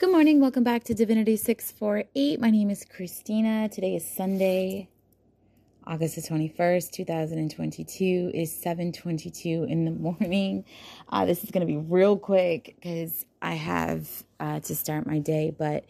Good morning. Welcome back to Divinity 648. My name is Christina. Today is Sunday, August the 21st, 2022 is 7:22 in the morning. Uh, this is going to be real quick cuz I have uh, to start my day, but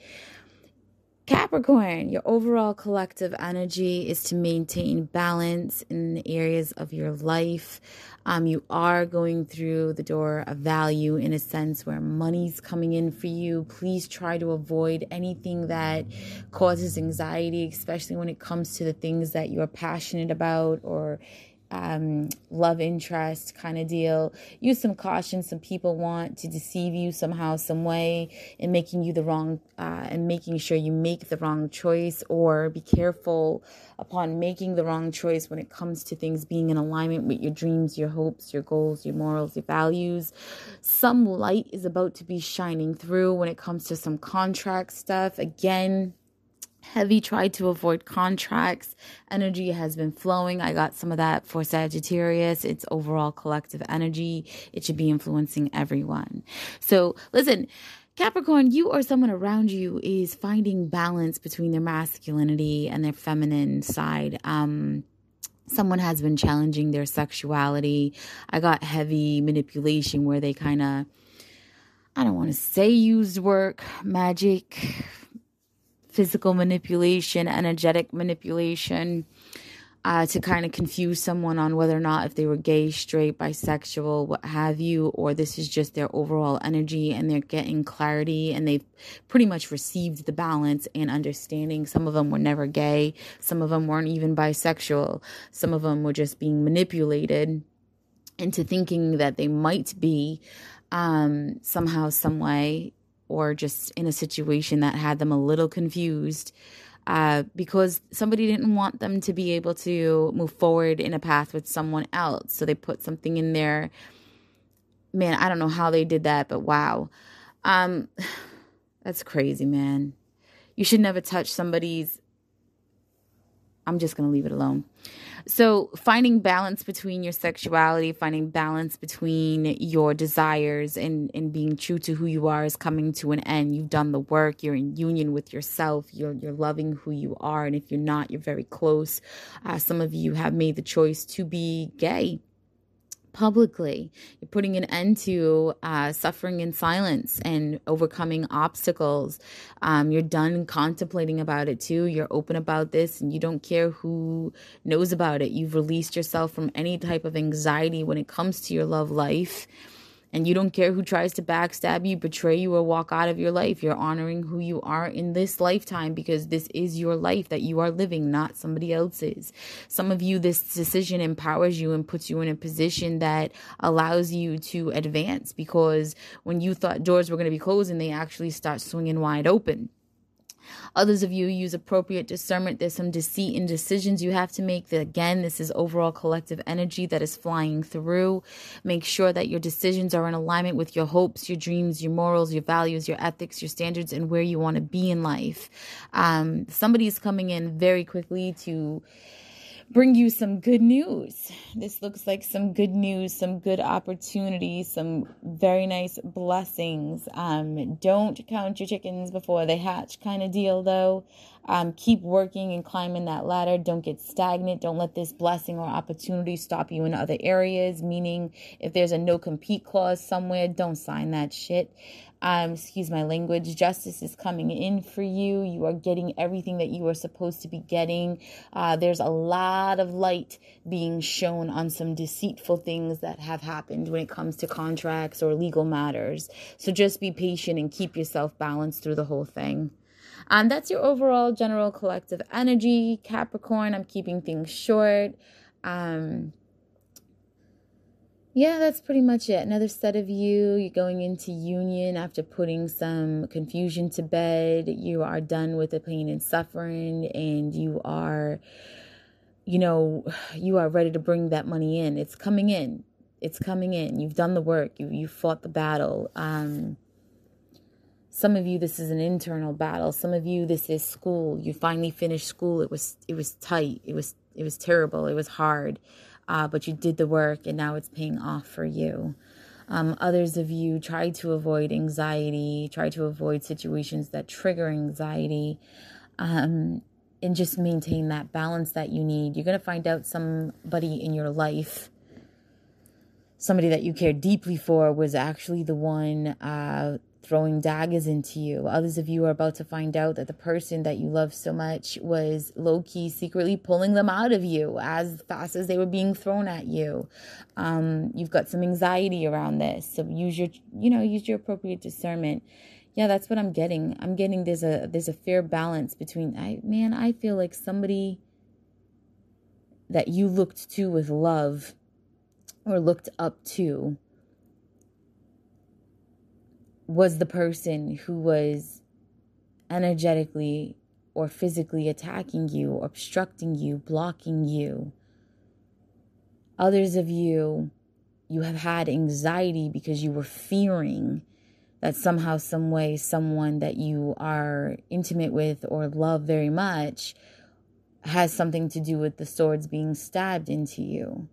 Capricorn, your overall collective energy is to maintain balance in the areas of your life. Um, you are going through the door of value in a sense where money's coming in for you. Please try to avoid anything that causes anxiety, especially when it comes to the things that you're passionate about or um, love interest kind of deal. Use some caution. Some people want to deceive you somehow, some way, in making you the wrong, uh, and making sure you make the wrong choice, or be careful upon making the wrong choice when it comes to things being in alignment with your dreams, your hopes, your goals, your morals, your values. Some light is about to be shining through when it comes to some contract stuff. Again, Heavy tried to avoid contracts. Energy has been flowing. I got some of that for Sagittarius. It's overall collective energy. It should be influencing everyone. So listen, Capricorn, you or someone around you is finding balance between their masculinity and their feminine side. Um, someone has been challenging their sexuality. I got heavy manipulation where they kind of, I don't want to say used work, magic, physical manipulation, energetic manipulation, uh, to kind of confuse someone on whether or not if they were gay, straight, bisexual, what have you, or this is just their overall energy and they're getting clarity and they've pretty much received the balance and understanding. Some of them were never gay, some of them weren't even bisexual, some of them were just being manipulated into thinking that they might be um, somehow, some way or just in a situation that had them a little confused uh, because somebody didn't want them to be able to move forward in a path with someone else. So they put something in there. Man, I don't know how they did that, but wow. Um, that's crazy, man. You should never touch somebody's. I'm just going to leave it alone. So, finding balance between your sexuality, finding balance between your desires and, and being true to who you are is coming to an end. You've done the work, you're in union with yourself, you're, you're loving who you are. And if you're not, you're very close. Uh, some of you have made the choice to be gay publicly. You're putting an end to uh, suffering in silence and overcoming obstacles. Um, you're done contemplating about it too. You're open about this and you don't care who knows about it. You've released yourself from any type of anxiety when it comes to your love life and you don't care who tries to backstab you, betray you, or walk out of your life. You're honoring who you are in this lifetime because this is your life that you are living, not somebody else's. Some of you, this decision empowers you and puts you in a position that allows you to advance because when you thought doors were going to be closing, they actually start swinging wide open. Others of you use appropriate discernment. There's some deceit in decisions you have to make. Again, this is overall collective energy that is flying through. Make sure that your decisions are in alignment with your hopes, your dreams, your morals, your values, your ethics, your standards, and where you want to be in life. Um, somebody is coming in very quickly to bring you some good news. This looks like some good news, some good opportunities, some very nice blessings. Um, don't count your chickens before they hatch, kind of deal, though. Um, keep working and climbing that ladder. Don't get stagnant. Don't let this blessing or opportunity stop you in other areas. Meaning, if there's a no compete clause somewhere, don't sign that shit um, excuse my language, justice is coming in for you. You are getting everything that you are supposed to be getting. Uh, there's a lot of light being shown on some deceitful things that have happened when it comes to contracts or legal matters. So just be patient and keep yourself balanced through the whole thing. Um, that's your overall general collective energy, Capricorn. I'm keeping things short. Um, yeah, that's pretty much it. Another set of you. You're going into union after putting some confusion to bed. You are done with the pain and suffering, and you are, you know, you are ready to bring that money in. It's coming in. It's coming in. You've done the work. You you fought the battle. Um, some of you, this is an internal battle. Some of you, this is school. You finally finished school. It was it was tight. It was it was terrible. It was hard uh, but you did the work and now it's paying off for you. Um, others of you try to avoid anxiety, try to avoid situations that trigger anxiety, um, and just maintain that balance that you need. You're going to find out somebody in your life, somebody that you care deeply for, was actually the one uh, throwing daggers into you. Others of you are about to find out that the person that you love so much was low key secretly pulling them out of you as fast as they were being thrown at you. Um, you've got some anxiety around this, so use your you know use your appropriate discernment. Yeah, that's what I'm getting. I'm getting there's a there's a fair balance between I man I feel like somebody that you looked to with love or looked up to was the person who was energetically or physically attacking you, obstructing you, blocking you. Others of you, you have had anxiety because you were fearing that somehow, some way, someone that you are intimate with or love very much has something to do with the swords being stabbed into you.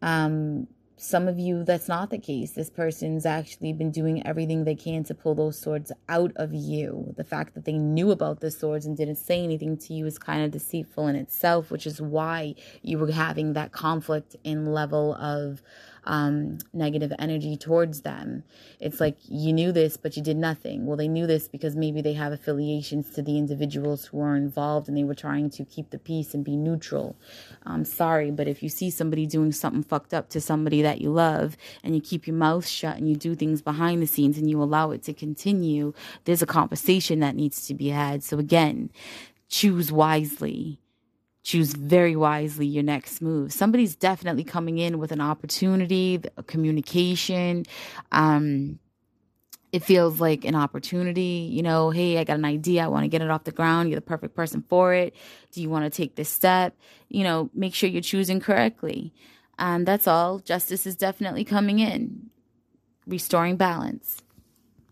Um, some of you, that's not the case. This person's actually been doing everything they can to pull those swords out of you. The fact that they knew about the swords and didn't say anything to you is kind of deceitful in itself, which is why you were having that conflict in level of um, negative energy towards them. It's like you knew this, but you did nothing. Well, they knew this because maybe they have affiliations to the individuals who are involved and they were trying to keep the peace and be neutral. I'm sorry, but if you see somebody doing something fucked up to somebody that you love and you keep your mouth shut and you do things behind the scenes and you allow it to continue, there's a conversation that needs to be had. So, again, choose wisely choose very wisely your next move. Somebody's definitely coming in with an opportunity, a communication. Um, it feels like an opportunity, you know, hey, I got an idea, I want to get it off the ground. You're the perfect person for it. Do you want to take this step? You know, make sure you're choosing correctly. And that's all. Justice is definitely coming in, restoring balance.